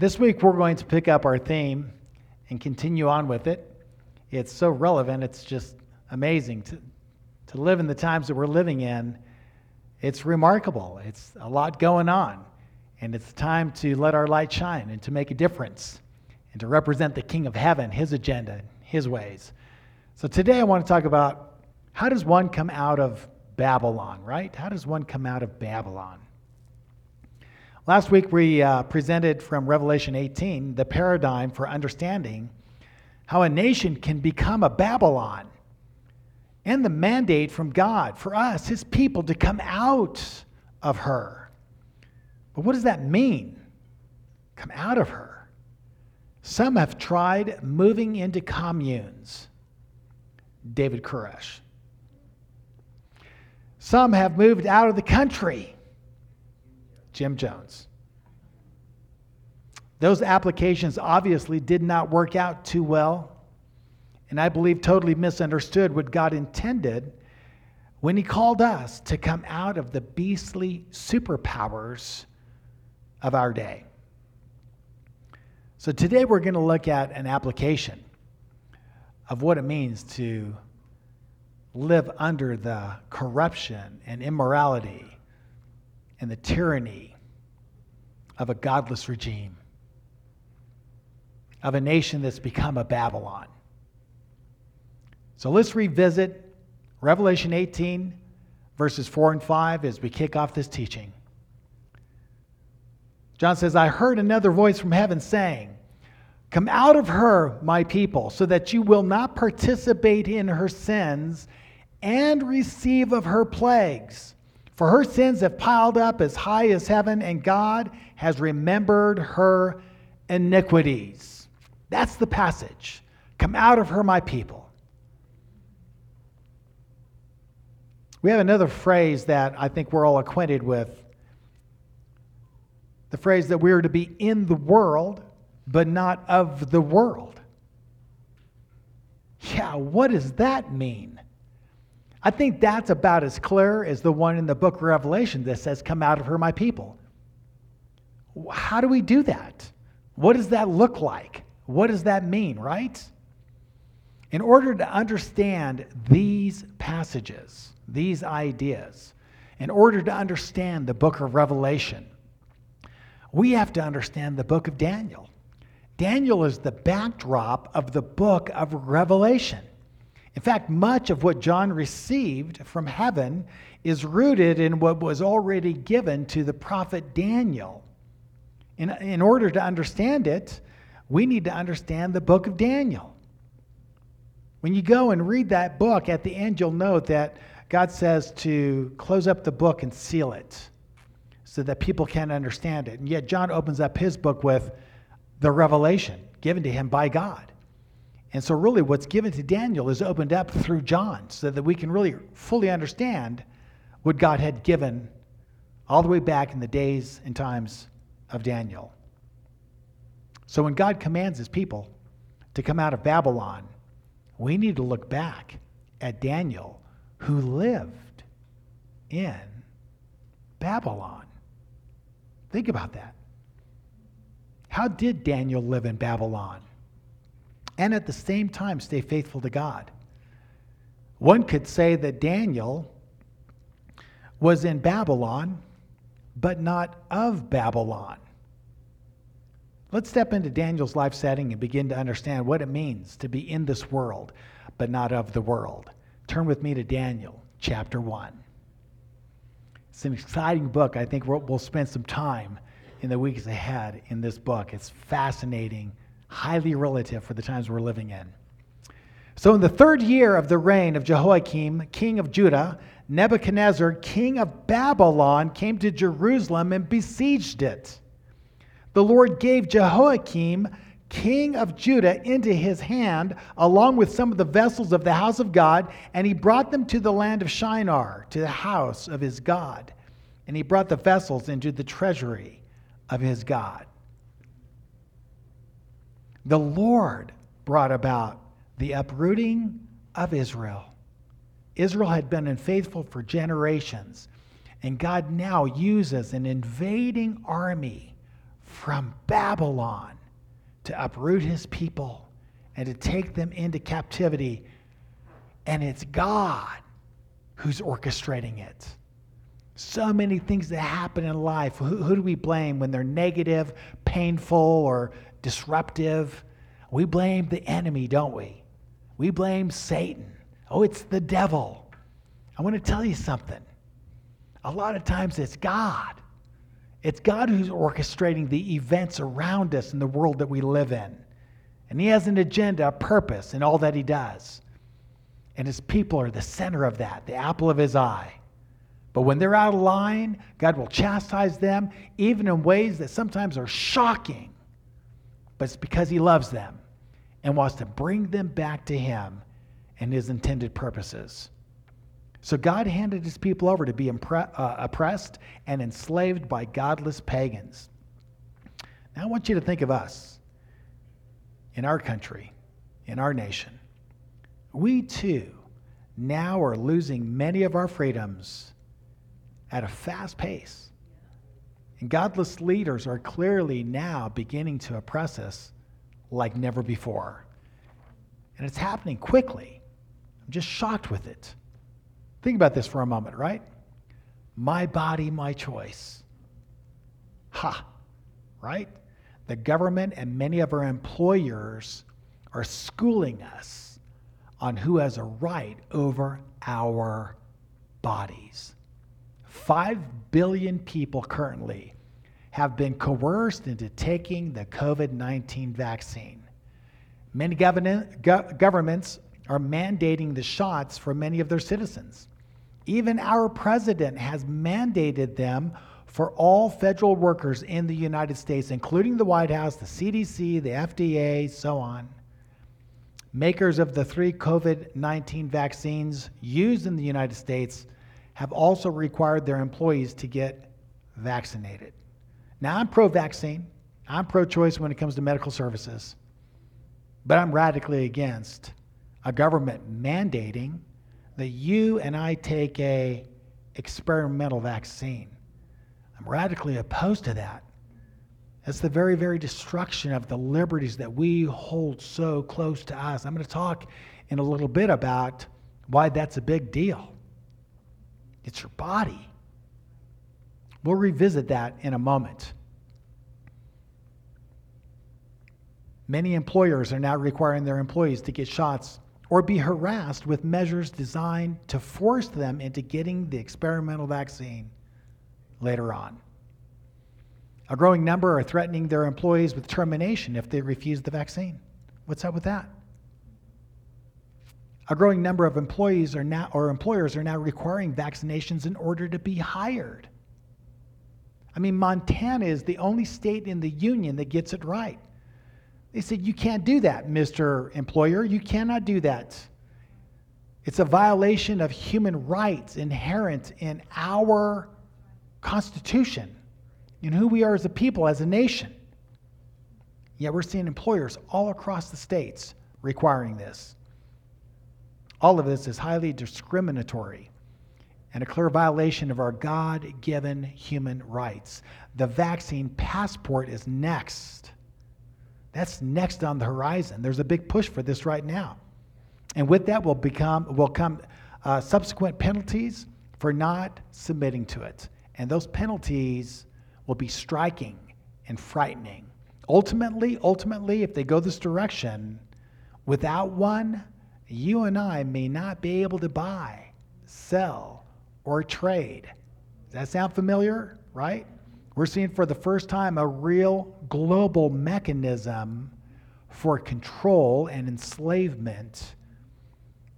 This week, we're going to pick up our theme and continue on with it. It's so relevant, it's just amazing to, to live in the times that we're living in. It's remarkable, it's a lot going on, and it's time to let our light shine and to make a difference and to represent the King of Heaven, His agenda, His ways. So today, I want to talk about how does one come out of Babylon, right? How does one come out of Babylon? Last week, we uh, presented from Revelation 18 the paradigm for understanding how a nation can become a Babylon and the mandate from God for us, his people, to come out of her. But what does that mean? Come out of her. Some have tried moving into communes. David Koresh. Some have moved out of the country. Jim Jones. Those applications obviously did not work out too well, and I believe totally misunderstood what God intended when He called us to come out of the beastly superpowers of our day. So today we're going to look at an application of what it means to live under the corruption and immorality and the tyranny of a godless regime, of a nation that's become a Babylon. So let's revisit Revelation 18, verses 4 and 5, as we kick off this teaching. John says, I heard another voice from heaven saying, Come out of her, my people, so that you will not participate in her sins and receive of her plagues. For her sins have piled up as high as heaven, and God has remembered her iniquities. That's the passage. Come out of her, my people. We have another phrase that I think we're all acquainted with the phrase that we are to be in the world, but not of the world. Yeah, what does that mean? I think that's about as clear as the one in the book of Revelation that says, Come out of her, my people. How do we do that? What does that look like? What does that mean, right? In order to understand these passages, these ideas, in order to understand the book of Revelation, we have to understand the book of Daniel. Daniel is the backdrop of the book of Revelation. In fact, much of what John received from heaven is rooted in what was already given to the prophet Daniel. In, in order to understand it, we need to understand the book of Daniel. When you go and read that book, at the end you'll note that God says to close up the book and seal it so that people can't understand it. And yet, John opens up his book with the revelation given to him by God. And so, really, what's given to Daniel is opened up through John so that we can really fully understand what God had given all the way back in the days and times of Daniel. So, when God commands his people to come out of Babylon, we need to look back at Daniel, who lived in Babylon. Think about that. How did Daniel live in Babylon? And at the same time stay faithful to God. One could say that Daniel was in Babylon, but not of Babylon. Let's step into Daniel's life setting and begin to understand what it means to be in this world, but not of the world. Turn with me to Daniel chapter 1. It's an exciting book. I think we'll spend some time in the weeks ahead in this book. It's fascinating highly relative for the times we're living in. So, in the third year of the reign of Jehoiakim, king of Judah, Nebuchadnezzar, king of Babylon, came to Jerusalem and besieged it. The Lord gave Jehoiakim, king of Judah, into his hand, along with some of the vessels of the house of God, and he brought them to the land of Shinar, to the house of his God. And he brought the vessels into the treasury of his God. The Lord brought about the uprooting of Israel. Israel had been unfaithful for generations, and God now uses an invading army from Babylon to uproot his people and to take them into captivity. And it's God who's orchestrating it. So many things that happen in life. Who, who do we blame when they're negative, painful, or disruptive? We blame the enemy, don't we? We blame Satan. Oh, it's the devil. I want to tell you something. A lot of times it's God. It's God who's orchestrating the events around us in the world that we live in. And He has an agenda, a purpose in all that He does. And His people are the center of that, the apple of His eye. But when they're out of line, God will chastise them, even in ways that sometimes are shocking. But it's because He loves them and wants to bring them back to Him and His intended purposes. So God handed his people over to be impre- uh, oppressed and enslaved by godless pagans. Now I want you to think of us in our country, in our nation. We too now are losing many of our freedoms at a fast pace. And godless leaders are clearly now beginning to oppress us like never before. And it's happening quickly. I'm just shocked with it. Think about this for a moment, right? My body, my choice. Ha, right? The government and many of our employers are schooling us on who has a right over our bodies. Five billion people currently have been coerced into taking the COVID 19 vaccine. Many governments are mandating the shots for many of their citizens. Even our president has mandated them for all federal workers in the United States, including the White House, the CDC, the FDA, so on. Makers of the three COVID 19 vaccines used in the United States have also required their employees to get vaccinated. Now, I'm pro vaccine, I'm pro choice when it comes to medical services, but I'm radically against a government mandating that you and I take a experimental vaccine. I'm radically opposed to that. That's the very, very destruction of the liberties that we hold so close to us. I'm going to talk in a little bit about why that's a big deal. It's your body. We'll revisit that in a moment. Many employers are now requiring their employees to get shots or be harassed with measures designed to force them into getting the experimental vaccine later on. A growing number are threatening their employees with termination if they refuse the vaccine. What's up with that? A growing number of employees are now or employers are now requiring vaccinations in order to be hired. I mean, Montana is the only state in the union that gets it right. They said, You can't do that, Mr. Employer. You cannot do that. It's a violation of human rights inherent in our Constitution, in who we are as a people, as a nation. Yet we're seeing employers all across the states requiring this. All of this is highly discriminatory and a clear violation of our God given human rights. The vaccine passport is next. That's next on the horizon. There's a big push for this right now. And with that will become will come uh, subsequent penalties for not submitting to it. And those penalties will be striking and frightening. Ultimately, ultimately, if they go this direction, without one, you and I may not be able to buy, sell, or trade. Does that sound familiar? Right? We're seeing for the first time a real global mechanism for control and enslavement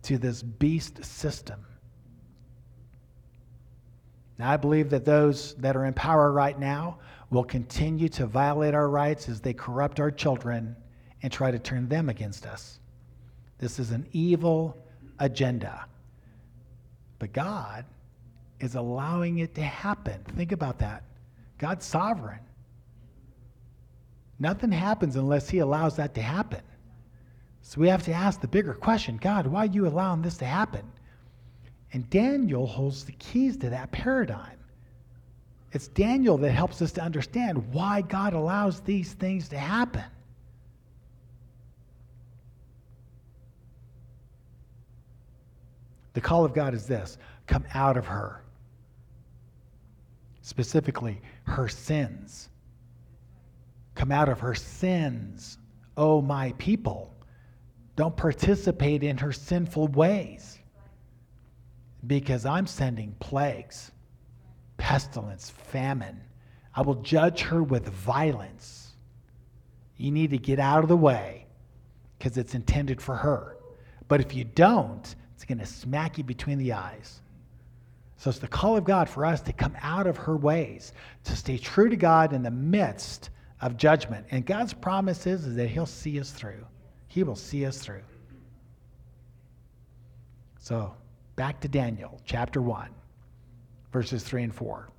to this beast system. Now, I believe that those that are in power right now will continue to violate our rights as they corrupt our children and try to turn them against us. This is an evil agenda. But God is allowing it to happen. Think about that. God's sovereign. Nothing happens unless He allows that to happen. So we have to ask the bigger question God, why are you allowing this to happen? And Daniel holds the keys to that paradigm. It's Daniel that helps us to understand why God allows these things to happen. The call of God is this come out of her. Specifically, her sins. Come out of her sins, oh my people. Don't participate in her sinful ways because I'm sending plagues, pestilence, famine. I will judge her with violence. You need to get out of the way because it's intended for her. But if you don't, it's going to smack you between the eyes. So it's the call of God for us to come out of her ways, to stay true to God in the midst of judgment. And God's promise is, is that He'll see us through. He will see us through. So back to Daniel chapter 1, verses 3 and 4.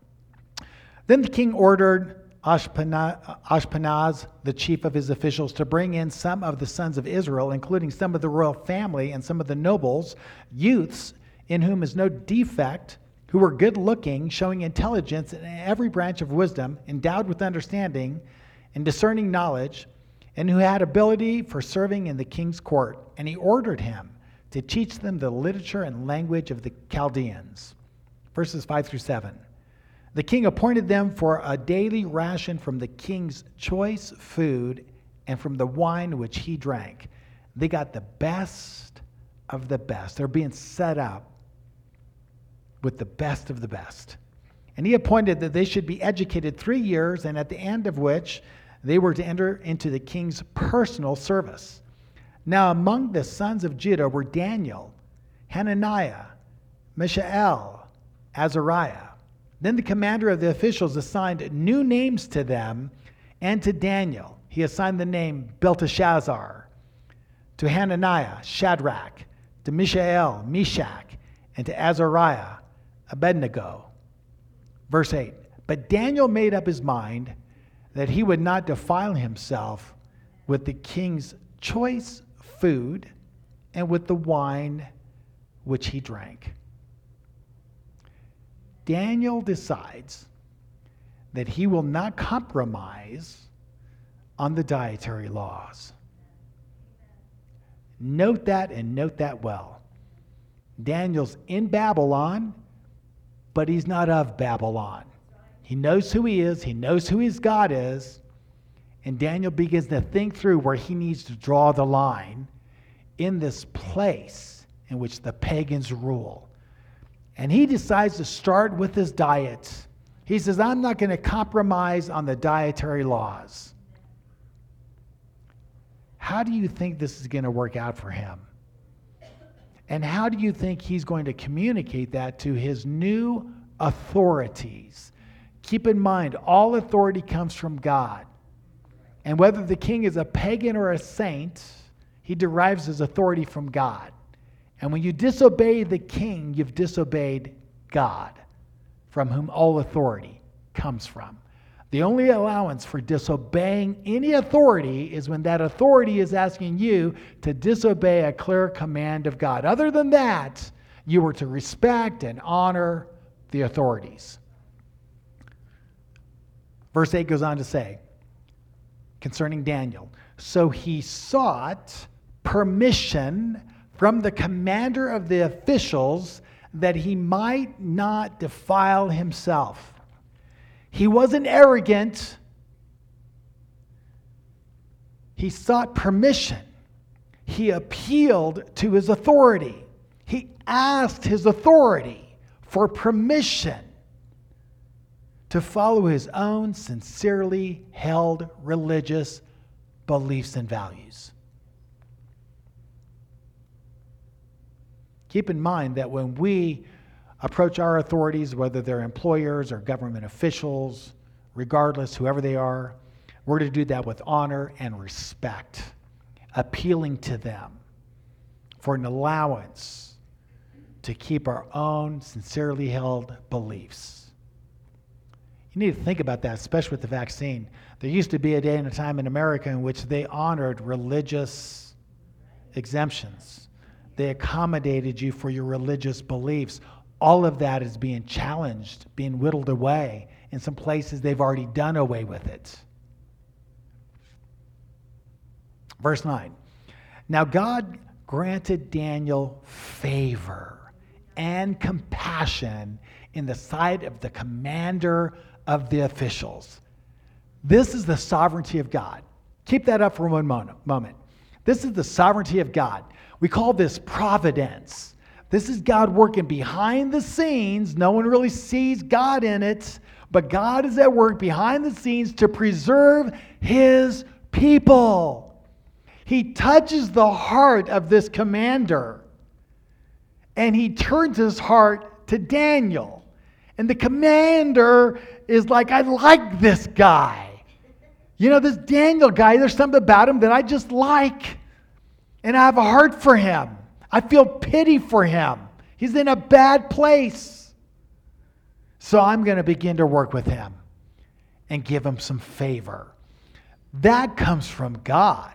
Then the king ordered Ashpenaz, the chief of his officials, to bring in some of the sons of Israel, including some of the royal family and some of the nobles, youths in whom is no defect, who were good looking, showing intelligence in every branch of wisdom, endowed with understanding and discerning knowledge, and who had ability for serving in the king's court. And he ordered him to teach them the literature and language of the Chaldeans. Verses 5 through 7. The king appointed them for a daily ration from the king's choice food and from the wine which he drank. They got the best of the best. They're being set up with the best of the best. And he appointed that they should be educated three years, and at the end of which they were to enter into the king's personal service. Now, among the sons of Judah were Daniel, Hananiah, Mishael, Azariah. Then the commander of the officials assigned new names to them and to Daniel. He assigned the name Belteshazzar, to Hananiah, Shadrach, to Mishael, Meshach, and to Azariah, Abednego. Verse 8 But Daniel made up his mind that he would not defile himself with the king's choice food and with the wine which he drank. Daniel decides that he will not compromise on the dietary laws. Note that and note that well. Daniel's in Babylon, but he's not of Babylon. He knows who he is, he knows who his God is, and Daniel begins to think through where he needs to draw the line in this place in which the pagans rule. And he decides to start with his diet. He says, I'm not going to compromise on the dietary laws. How do you think this is going to work out for him? And how do you think he's going to communicate that to his new authorities? Keep in mind, all authority comes from God. And whether the king is a pagan or a saint, he derives his authority from God. And when you disobey the king, you've disobeyed God, from whom all authority comes from. The only allowance for disobeying any authority is when that authority is asking you to disobey a clear command of God. Other than that, you were to respect and honor the authorities. Verse 8 goes on to say concerning Daniel so he sought permission from the commander of the officials that he might not defile himself. He wasn't arrogant. He sought permission. He appealed to his authority. He asked his authority for permission to follow his own sincerely held religious beliefs and values. Keep in mind that when we approach our authorities, whether they're employers or government officials, regardless, whoever they are, we're to do that with honor and respect, appealing to them for an allowance to keep our own sincerely held beliefs. You need to think about that, especially with the vaccine. There used to be a day and a time in America in which they honored religious exemptions. They accommodated you for your religious beliefs all of that is being challenged, being whittled away, In some places, they've already done away with it. Verse 9. Now, God granted Daniel favor and compassion in the sight of the commander of the officials. This is the sovereignty of God. Keep that up for one moment. This is the sovereignty of God. We call this providence. This is God working behind the scenes. No one really sees God in it, but God is at work behind the scenes to preserve his people. He touches the heart of this commander and he turns his heart to Daniel. And the commander is like, I like this guy. You know, this Daniel guy, there's something about him that I just like. And I have a heart for him. I feel pity for him. He's in a bad place. So I'm going to begin to work with him and give him some favor. That comes from God.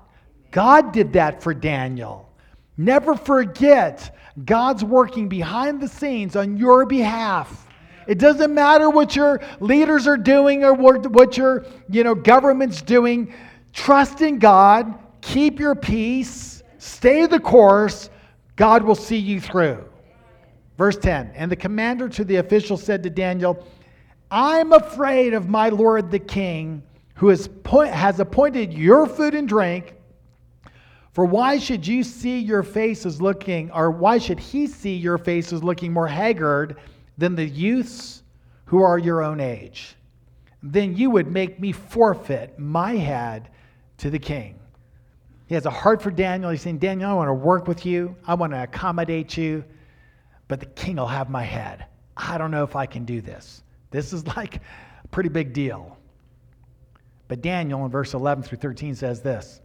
God did that for Daniel. Never forget, God's working behind the scenes on your behalf. It doesn't matter what your leaders are doing or what your you know, government's doing. Trust in God, keep your peace, stay the course. God will see you through. Verse 10 And the commander to the official said to Daniel, I'm afraid of my lord the king, who has, point, has appointed your food and drink. For why should you see your faces looking, or why should he see your faces looking more haggard? than the youths who are your own age. Then you would make me forfeit my head to the king. He has a heart for Daniel. He's saying, Daniel, I want to work with you, I want to accommodate you, but the king will have my head. I don't know if I can do this. This is like a pretty big deal. But Daniel in verse 11 through 13 says this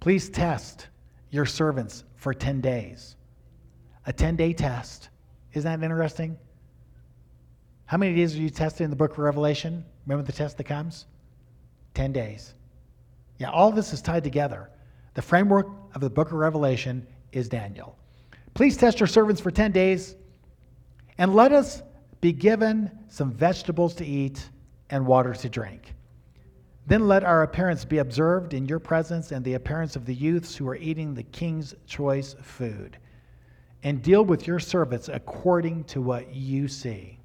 Please test your servants for 10 days a 10 day test. Isn't that interesting? How many days are you tested in the book of Revelation? Remember the test that comes? 10 days. Yeah, all of this is tied together. The framework of the book of Revelation is Daniel. Please test your servants for 10 days, and let us be given some vegetables to eat and water to drink. Then let our appearance be observed in your presence and the appearance of the youths who are eating the king's choice food and deal with your servants according to what you see.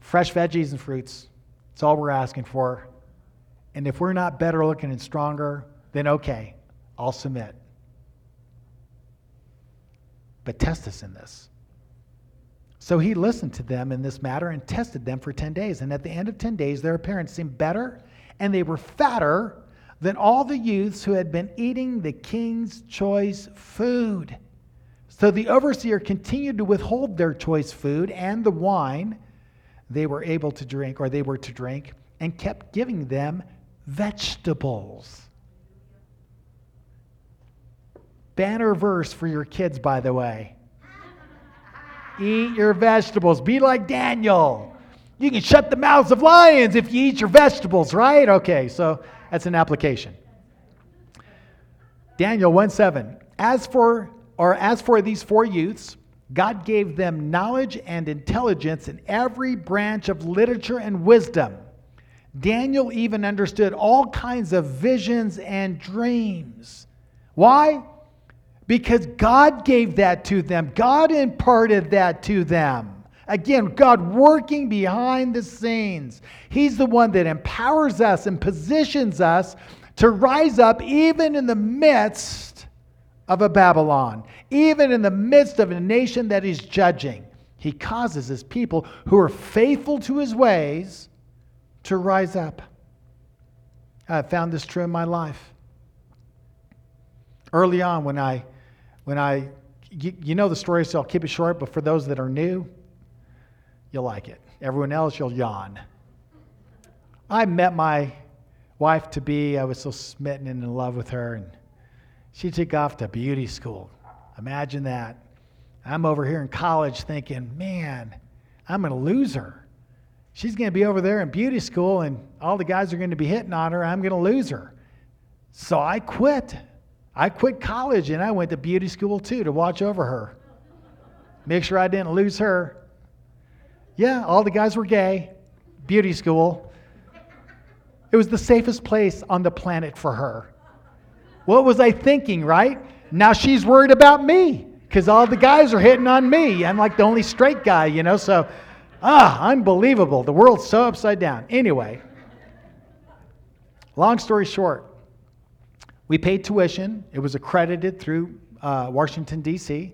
Fresh veggies and fruits, that's all we're asking for. And if we're not better looking and stronger, then okay, I'll submit. But test us in this. So he listened to them in this matter and tested them for 10 days. And at the end of 10 days, their appearance seemed better, and they were fatter than all the youths who had been eating the king's choice food. So the overseer continued to withhold their choice food and the wine they were able to drink, or they were to drink, and kept giving them vegetables. Banner verse for your kids, by the way. Eat your vegetables. Be like Daniel. You can shut the mouths of lions if you eat your vegetables, right? Okay, so that's an application. Daniel 1 7. As for, or as for these four youths, God gave them knowledge and intelligence in every branch of literature and wisdom. Daniel even understood all kinds of visions and dreams. Why? Because God gave that to them, God imparted that to them. Again, God working behind the scenes. He's the one that empowers us and positions us to rise up even in the midst of a Babylon, even in the midst of a nation that he's judging. He causes his people who are faithful to his ways to rise up. I found this true in my life. Early on, when I, when I, you, you know the story, so I'll keep it short, but for those that are new, you'll like it. Everyone else, you'll yawn. I met my wife to be, I was so smitten and in love with her, and she took off to beauty school. Imagine that. I'm over here in college thinking, man, I'm going to lose her. She's going to be over there in beauty school, and all the guys are going to be hitting on her. I'm going to lose her. So I quit. I quit college and I went to beauty school too to watch over her. make sure I didn't lose her. Yeah, all the guys were gay, beauty school. It was the safest place on the planet for her. What was I thinking, right? Now she's worried about me because all the guys are hitting on me. I'm like the only straight guy, you know? So, ah, unbelievable. The world's so upside down. Anyway, long story short, we paid tuition. It was accredited through uh, Washington, D.C.,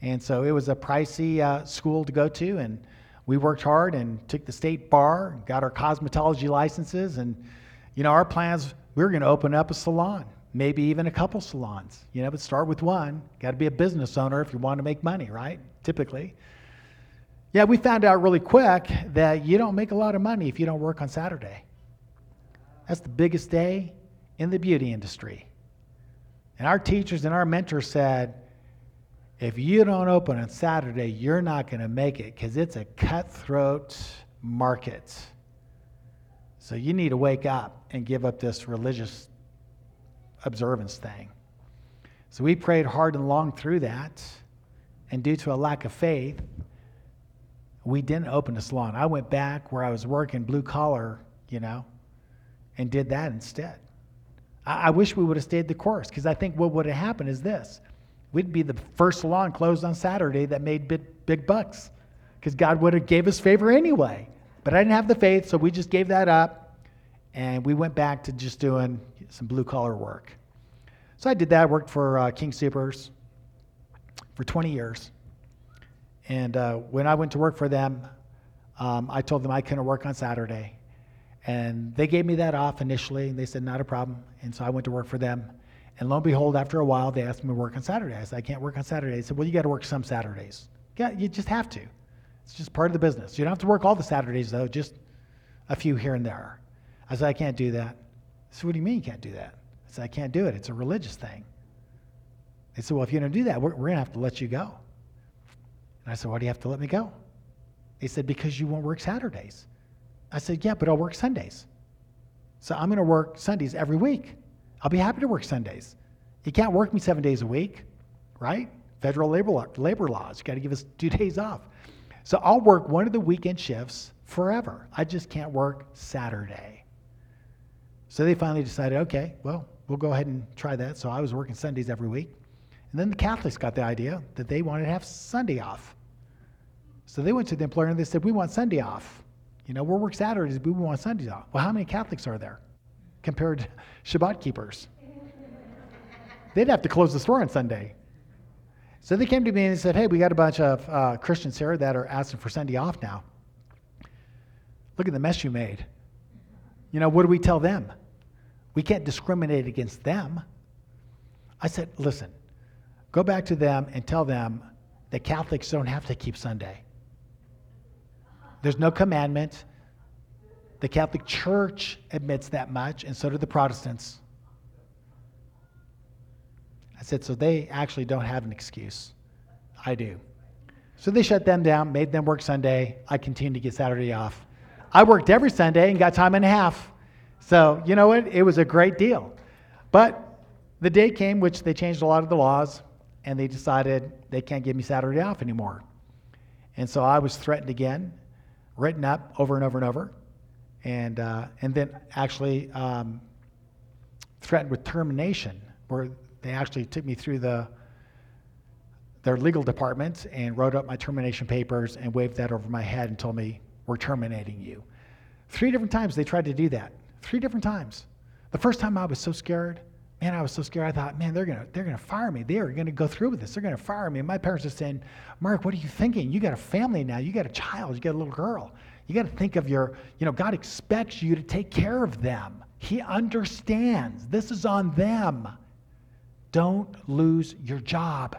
and so it was a pricey uh, school to go to. And we worked hard and took the state bar, got our cosmetology licenses, and you know, our plans, we were going to open up a salon maybe even a couple salons. You know, but start with one. Got to be a business owner if you want to make money, right? Typically. Yeah, we found out really quick that you don't make a lot of money if you don't work on Saturday. That's the biggest day in the beauty industry. And our teachers and our mentors said, if you don't open on Saturday, you're not going to make it because it's a cutthroat market. So you need to wake up and give up this religious observance thing. So we prayed hard and long through that. And due to a lack of faith, we didn't open the salon. I went back where I was working blue collar, you know, and did that instead. I, I wish we would have stayed the course because I think what would have happened is this we'd be the first salon closed on Saturday that made big, big bucks because God would have gave us favor anyway. But I didn't have the faith, so we just gave that up and we went back to just doing some blue collar work. So I did that. I worked for uh, King Supers for 20 years. And uh, when I went to work for them, um, I told them I couldn't work on Saturday. And they gave me that off initially, and they said, not a problem. And so I went to work for them. And lo and behold, after a while, they asked me to work on Saturday. I said, I can't work on Saturday. They said, well, you got to work some Saturdays. Yeah, you just have to. It's just part of the business. You don't have to work all the Saturdays, though, just a few here and there. I said, I can't do that. So what do you mean you can't do that? I said, I can't do it. It's a religious thing. They said, well, if you don't do that, we're, we're going to have to let you go. And I said, why do you have to let me go? They said, because you won't work Saturdays. I said, yeah, but I'll work Sundays. So I'm going to work Sundays every week. I'll be happy to work Sundays. You can't work me seven days a week, right? Federal labor, law, labor laws. You got to give us two days off. So I'll work one of the weekend shifts forever. I just can't work Saturday. So they finally decided, okay, well, we'll go ahead and try that. So I was working Sundays every week. And then the Catholics got the idea that they wanted to have Sunday off. So they went to the employer and they said, we want Sunday off. You know, we'll work Saturdays, but we want Sundays off. Well, how many Catholics are there compared to Shabbat keepers? They'd have to close the store on Sunday. So they came to me and they said, hey, we got a bunch of uh, Christians here that are asking for Sunday off now. Look at the mess you made. You know, what do we tell them? We can't discriminate against them. I said, listen, go back to them and tell them that Catholics don't have to keep Sunday. There's no commandment. The Catholic Church admits that much, and so do the Protestants. I said, so they actually don't have an excuse. I do. So they shut them down, made them work Sunday. I continued to get Saturday off. I worked every Sunday and got time and a half. So, you know what? It was a great deal. But the day came which they changed a lot of the laws and they decided they can't give me Saturday off anymore. And so I was threatened again, written up over and over and over, and, uh, and then actually um, threatened with termination, where they actually took me through the, their legal department and wrote up my termination papers and waved that over my head and told me we're terminating you. Three different times they tried to do that. Three different times. The first time I was so scared. Man, I was so scared. I thought, man, they're gonna they're gonna fire me. They are gonna go through with this. They're gonna fire me. And my parents are saying, Mark, what are you thinking? You got a family now. You got a child. You got a little girl. You got to think of your, you know, God expects you to take care of them. He understands. This is on them. Don't lose your job.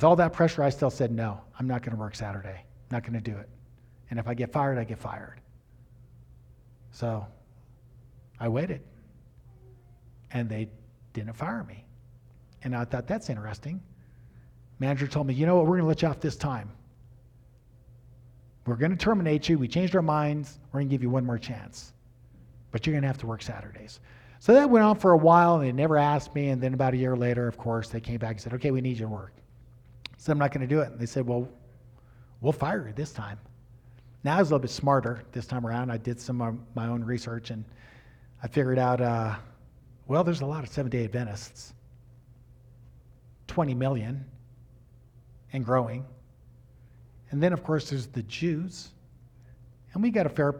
With all that pressure, I still said, no, I'm not going to work Saturday. I'm not going to do it. And if I get fired, I get fired. So I waited. And they didn't fire me. And I thought, that's interesting. Manager told me, you know what, we're going to let you off this time. We're going to terminate you. We changed our minds. We're going to give you one more chance. But you're going to have to work Saturdays. So that went on for a while, and they never asked me. And then about a year later, of course, they came back and said, okay, we need you to work. So I'm not going to do it. And they said, well, we'll fire you this time. Now I was a little bit smarter this time around. I did some of my own research, and I figured out, uh, well, there's a lot of Seventh day Adventists 20 million and growing. And then, of course, there's the Jews. And we got a fair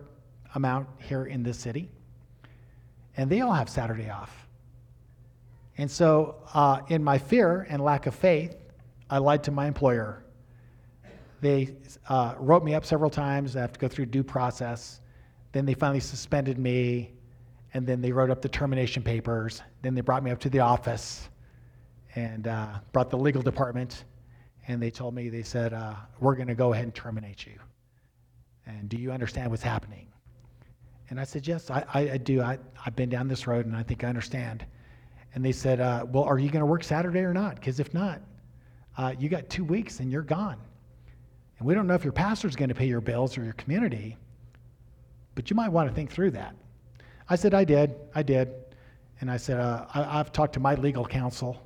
amount here in this city. And they all have Saturday off. And so, uh, in my fear and lack of faith, I lied to my employer. They uh, wrote me up several times. I have to go through due process. Then they finally suspended me. And then they wrote up the termination papers. Then they brought me up to the office and uh, brought the legal department, and they told me, they said, uh, We're going to go ahead and terminate you. And do you understand what's happening? And I said, Yes, I, I, I do. I, I've been down this road, and I think I understand. And they said, uh, Well, are you going to work Saturday or not? Because if not, uh, you got two weeks and you're gone. And we don't know if your pastor's going to pay your bills or your community, but you might want to think through that. I said, I did. I did. And I said, uh, I, have talked to my legal counsel.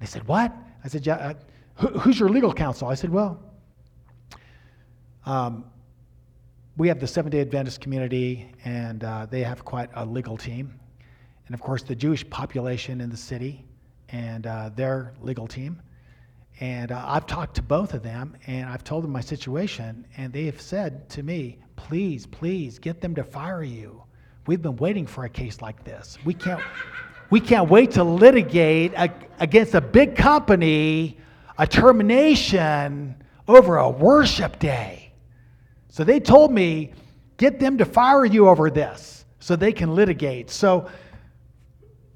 They said, What? I said, Yeah, uh, who, who's your legal counsel? I said, Well, um, we have the Seventh day Adventist community, and uh, they have quite a legal team. And of course, the Jewish population in the city and uh, their legal team. And uh, I've talked to both of them, and I've told them my situation, and they have said to me, Please, please get them to fire you. We've been waiting for a case like this. We can't. We can't wait to litigate against a big company a termination over a worship day. So they told me, get them to fire you over this so they can litigate. So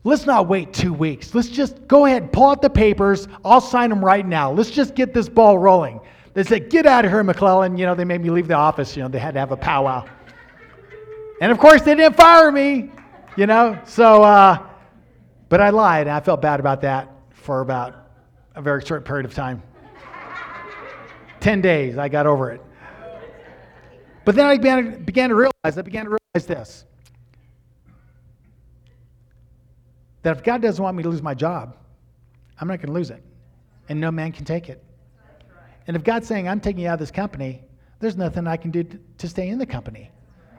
let's not wait two weeks. Let's just go ahead pull out the papers. I'll sign them right now. Let's just get this ball rolling. They said, get out of here, McClellan. You know, they made me leave the office. You know, they had to have a powwow. And of course, they didn't fire me, you know. So, uh, but I lied, and I felt bad about that for about a very short period of time. 10 days, I got over it. But then I began, began to realize, I began to realize this that if God doesn't want me to lose my job, I'm not going to lose it. And no man can take it. And if God's saying, I'm taking you out of this company, there's nothing I can do to, stay in the company.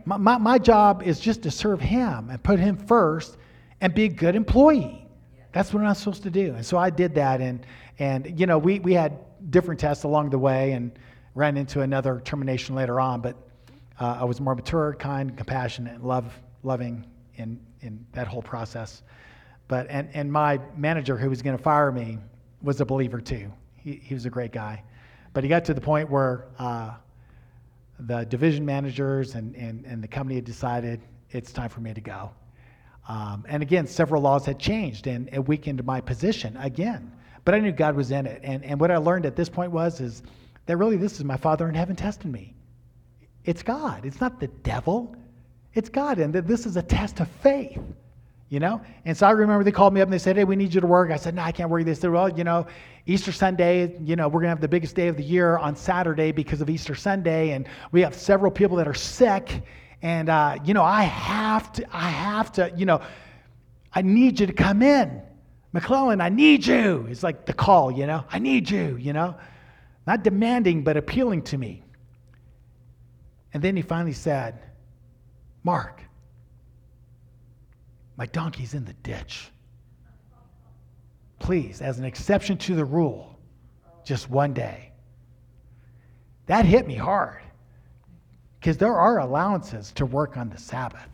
My, my, my job is just to serve Him and put Him first and be a good employee. That's what I'm not supposed to do. And so I did that. And, and you know, we, we had different tests along the way and ran into another termination later on. But uh, I was more mature, kind, compassionate, love, loving in, in that whole process. But, and, and my manager who was going to fire me was a believer too. He, he was a great guy. But he got to the point where uh, the division managers and, and, and the company had decided it's time for me to go. Um, and again, several laws had changed and it weakened my position again. But I knew God was in it. And, and what I learned at this point was is that really this is my Father in heaven testing me. It's God. It's not the devil. It's God. And that this is a test of faith. You know? And so I remember they called me up and they said, Hey, we need you to work. I said, No, I can't work. this. They said, Well, you know, Easter Sunday, you know, we're going to have the biggest day of the year on Saturday because of Easter Sunday. And we have several people that are sick and uh, you know, I have to, I have to, you know, I need you to come in. McClellan, I need you. It's like the call, you know, I need you, you know, not demanding, but appealing to me. And then he finally said, Mark, my donkey's in the ditch. Please, as an exception to the rule, just one day. That hit me hard. Because there are allowances to work on the Sabbath.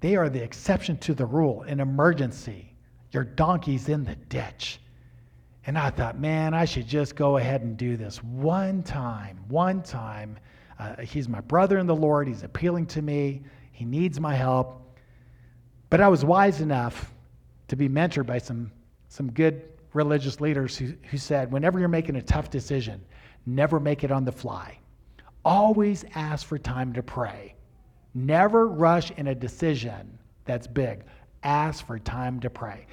They are the exception to the rule. In emergency, your donkey's in the ditch. And I thought, man, I should just go ahead and do this one time. One time. Uh, he's my brother in the Lord. He's appealing to me. He needs my help. But I was wise enough to be mentored by some, some good religious leaders who, who said, whenever you're making a tough decision, never make it on the fly. Always ask for time to pray. Never rush in a decision that's big. Ask for time to pray.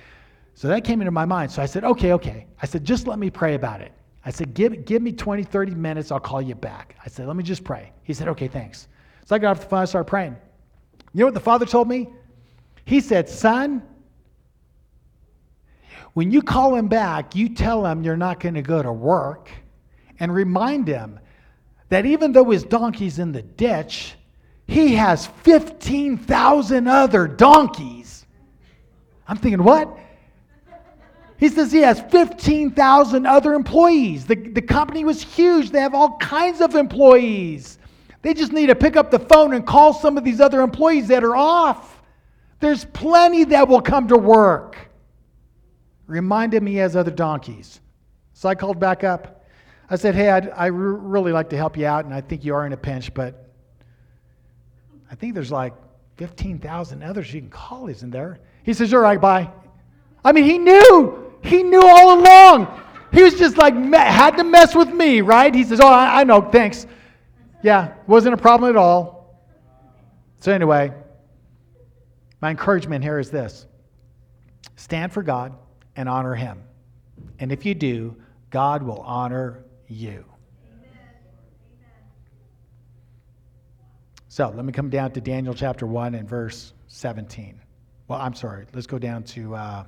So that came into my mind. So I said, okay, okay. I said, just let me pray about it. I said, give, give me 20, 30 minutes. I'll call you back. I said, let me just pray. He said, okay, thanks. So I got off the phone. I started praying. You know what the father told me? He said, Son, when you call him back, you tell him you're not going to go to work and remind him that even though his donkey's in the ditch, he has 15,000 other donkeys. I'm thinking, what? He says he has 15,000 other employees. The, the company was huge, they have all kinds of employees. They just need to pick up the phone and call some of these other employees that are off. There's plenty that will come to work. Reminded me he has other donkeys. So I called back up. I said, Hey, I'd I really like to help you out, and I think you are in a pinch, but I think there's like 15,000 others you can call, isn't there? He says, All right, bye. I mean, he knew. He knew all along. He was just like, had to mess with me, right? He says, Oh, I, I know, thanks. Yeah, wasn't a problem at all. So, anyway, my encouragement here is this stand for God and honor Him. And if you do, God will honor you. So let me come down to Daniel chapter 1 and verse 17. Well, I'm sorry, let's go down to uh,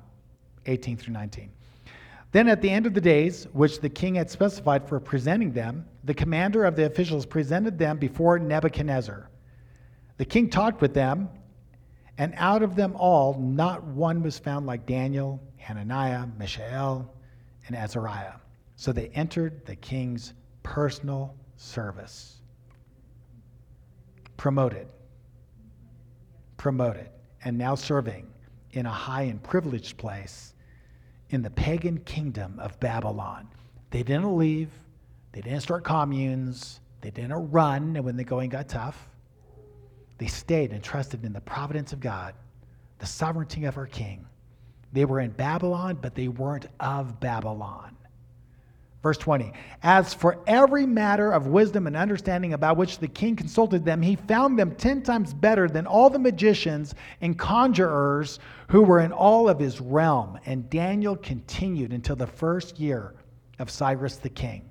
18 through 19. Then at the end of the days, which the king had specified for presenting them, the commander of the officials presented them before Nebuchadnezzar. The king talked with them, and out of them all, not one was found like Daniel, Hananiah, Mishael, and Azariah. So they entered the king's personal service. Promoted. Promoted. And now serving in a high and privileged place in the pagan kingdom of Babylon. They didn't leave, they didn't start communes, they didn't run when the going got tough. They stayed and trusted in the providence of God, the sovereignty of our king. They were in Babylon, but they weren't of Babylon. Verse 20 As for every matter of wisdom and understanding about which the king consulted them, he found them ten times better than all the magicians and conjurers who were in all of his realm. And Daniel continued until the first year of Cyrus the king.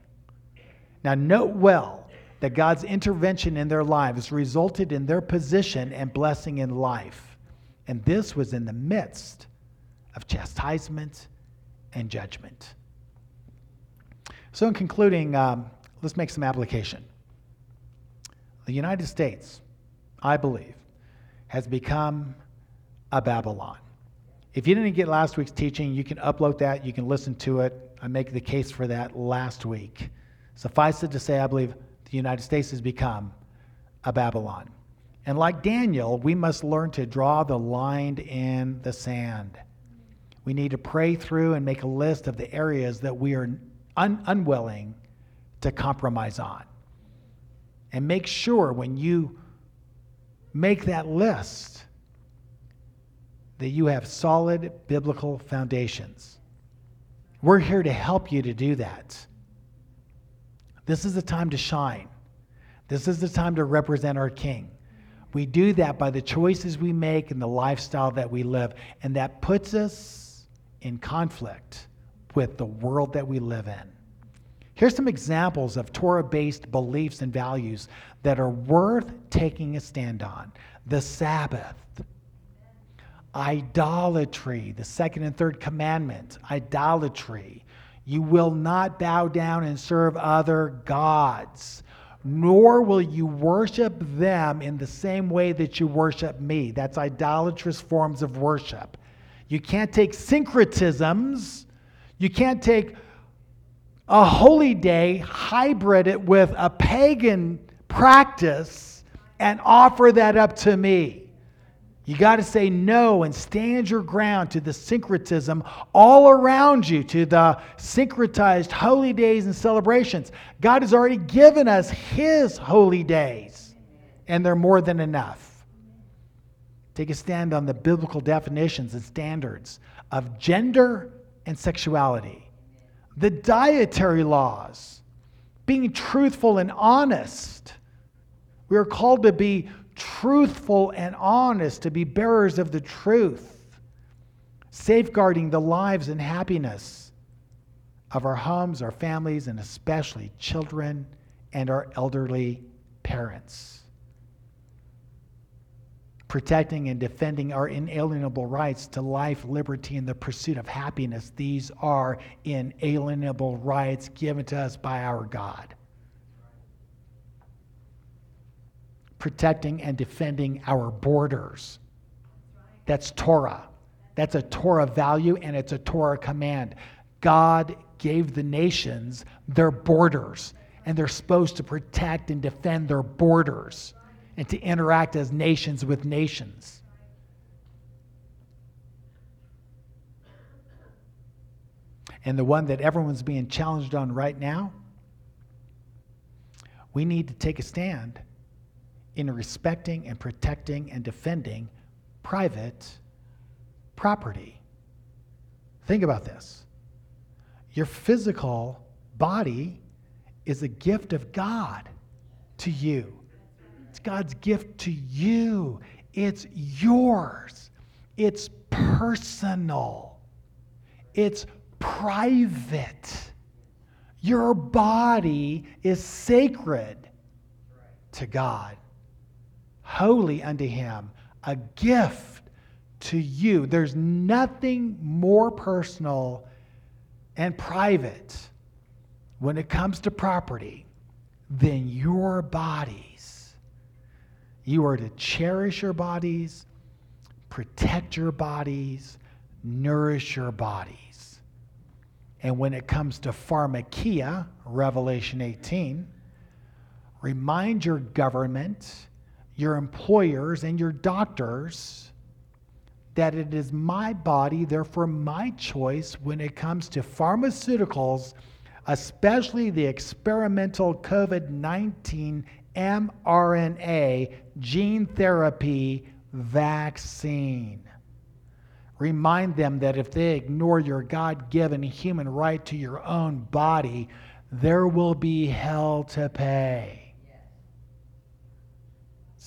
Now, note well that God's intervention in their lives resulted in their position and blessing in life. And this was in the midst of chastisement and judgment. So, in concluding, um, let's make some application. The United States, I believe, has become a Babylon. If you didn't get last week's teaching, you can upload that, you can listen to it. I make the case for that last week. Suffice it to say, I believe the United States has become a Babylon. And like Daniel, we must learn to draw the line in the sand. We need to pray through and make a list of the areas that we are un- unwilling to compromise on. And make sure when you make that list that you have solid biblical foundations. We're here to help you to do that. This is the time to shine. This is the time to represent our King. We do that by the choices we make and the lifestyle that we live. And that puts us in conflict with the world that we live in. Here's some examples of Torah based beliefs and values that are worth taking a stand on the Sabbath, idolatry, the second and third commandment, idolatry. You will not bow down and serve other gods, nor will you worship them in the same way that you worship me. That's idolatrous forms of worship. You can't take syncretisms you can't take a holy day, hybrid it with a pagan practice, and offer that up to me. You got to say no and stand your ground to the syncretism all around you, to the syncretized holy days and celebrations. God has already given us His holy days, and they're more than enough. Take a stand on the biblical definitions and standards of gender and sexuality, the dietary laws, being truthful and honest. We are called to be truthful and honest, to be bearers of the truth, safeguarding the lives and happiness of our homes, our families, and especially children and our elderly parents. protecting and defending our inalienable rights to life, liberty, and the pursuit of happiness. These are inalienable rights given to us by our God. Protecting and defending our borders. That's Torah. That's a Torah value and it's a Torah command. God gave the nations their borders, and they're supposed to protect and defend their borders and to interact as nations with nations. And the one that everyone's being challenged on right now, we need to take a stand in respecting and protecting and defending private property. Think about this. Your physical body is a gift of God to you. It's God's gift to you. It's yours. It's personal. It's private. Your body is sacred to God, holy unto Him, a gift to you. There's nothing more personal and private when it comes to property than your bodies. You are to cherish your bodies, protect your bodies, nourish your bodies. And when it comes to pharmakia, Revelation 18, remind your government, your employers, and your doctors that it is my body, therefore my choice when it comes to pharmaceuticals, especially the experimental COVID 19 mRNA gene therapy vaccine. Remind them that if they ignore your God given human right to your own body, there will be hell to pay.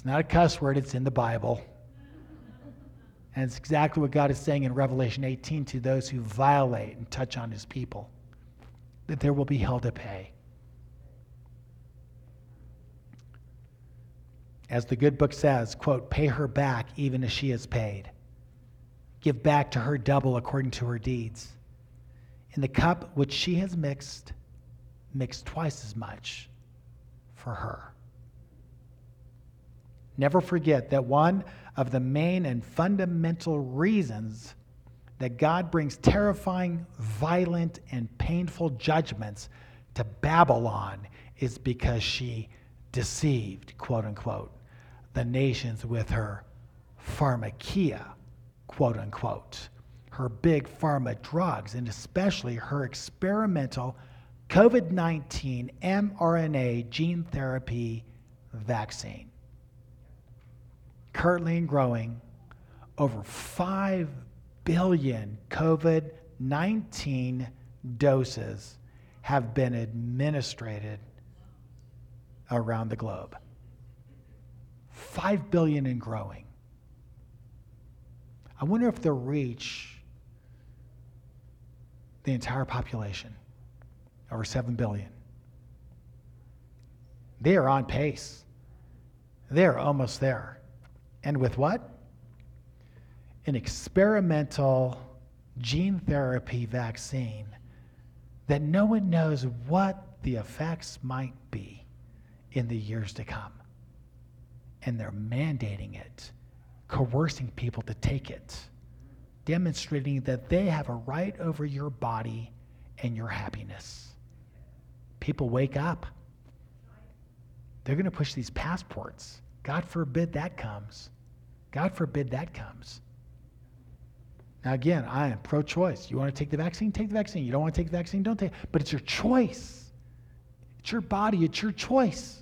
Not a cuss word, it's in the Bible. And it's exactly what God is saying in Revelation 18 to those who violate and touch on his people that there will be hell to pay. As the good book says, quote, pay her back even as she has paid. Give back to her double according to her deeds. In the cup which she has mixed, mix twice as much for her. Never forget that one of the main and fundamental reasons that God brings terrifying, violent, and painful judgments to Babylon is because she deceived, quote unquote, the nations with her pharmakia, quote unquote, her big pharma drugs, and especially her experimental COVID 19 mRNA gene therapy vaccine currently and growing, over 5 billion COVID 19 doses have been administered around the globe. 5 billion and growing. I wonder if they'll reach the entire population, over 7 billion. They are on pace. They are almost there. And with what? An experimental gene therapy vaccine that no one knows what the effects might be in the years to come. And they're mandating it, coercing people to take it, demonstrating that they have a right over your body and your happiness. People wake up. They're going to push these passports. God forbid that comes. God forbid that comes. Now, again, I am pro choice. You want to take the vaccine? Take the vaccine. You don't want to take the vaccine? Don't take it. But it's your choice. It's your body. It's your choice.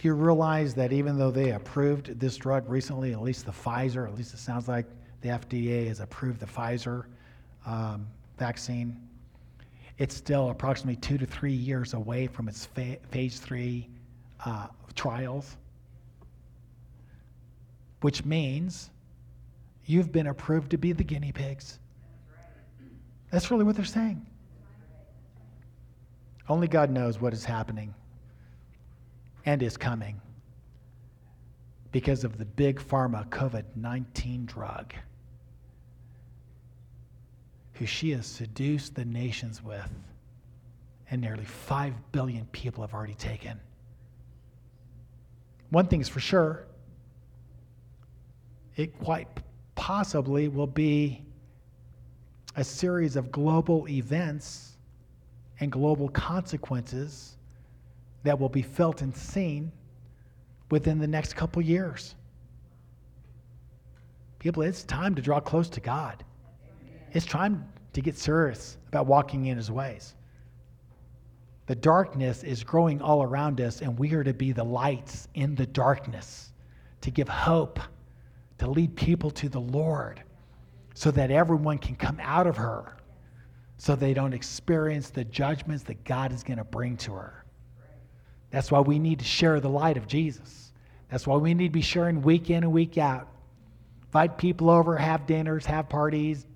Do you realize that even though they approved this drug recently, at least the Pfizer, at least it sounds like the FDA has approved the Pfizer um, vaccine, it's still approximately two to three years away from its fa- phase three uh, trials, which means you've been approved to be the guinea pigs. That's really what they're saying. Only God knows what is happening and is coming because of the big pharma COVID 19 drug, who she has seduced the nations with, and nearly 5 billion people have already taken. One thing is for sure it quite possibly will be a series of global events and global consequences that will be felt and seen within the next couple years. People, it's time to draw close to God. It's time to get serious about walking in his ways. The darkness is growing all around us, and we are to be the lights in the darkness to give hope, to lead people to the Lord so that everyone can come out of her so they don't experience the judgments that God is going to bring to her. That's why we need to share the light of Jesus. That's why we need to be sharing week in and week out. Invite people over, have dinners, have parties,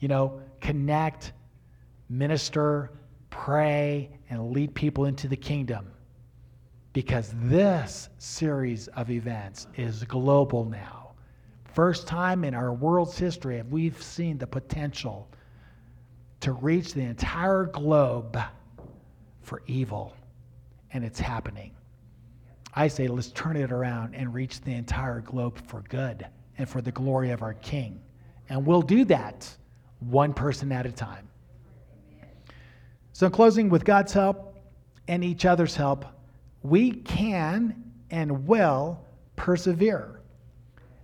you know, connect, minister, pray, and lead people into the kingdom. Because this series of events is global now. First time in our world's history have we seen the potential to reach the entire globe for evil, and it's happening. I say let's turn it around and reach the entire globe for good and for the glory of our King. And we'll do that one person at a time. So, in closing, with God's help and each other's help, we can and will persevere.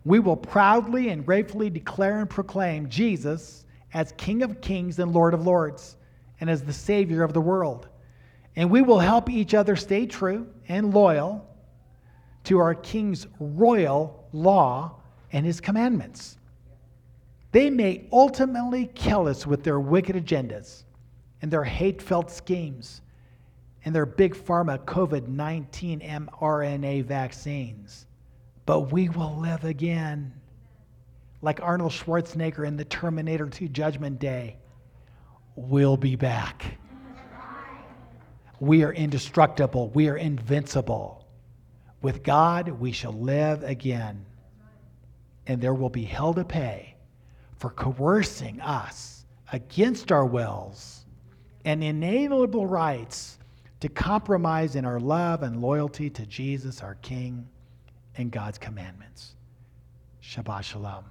We will proudly and gratefully declare and proclaim Jesus as King of Kings and Lord of Lords and as the Savior of the world. And we will help each other stay true and loyal to our King's royal law and his commandments. They may ultimately kill us with their wicked agendas and their hate filled schemes and their big pharma COVID 19 mRNA vaccines, but we will live again. Like Arnold Schwarzenegger in the Terminator 2 Judgment Day, we'll be back. We are indestructible, we are invincible. With God, we shall live again. And there will be hell to pay for coercing us against our wills and inalienable rights to compromise in our love and loyalty to Jesus, our King, and God's commandments. Shabbat Shalom.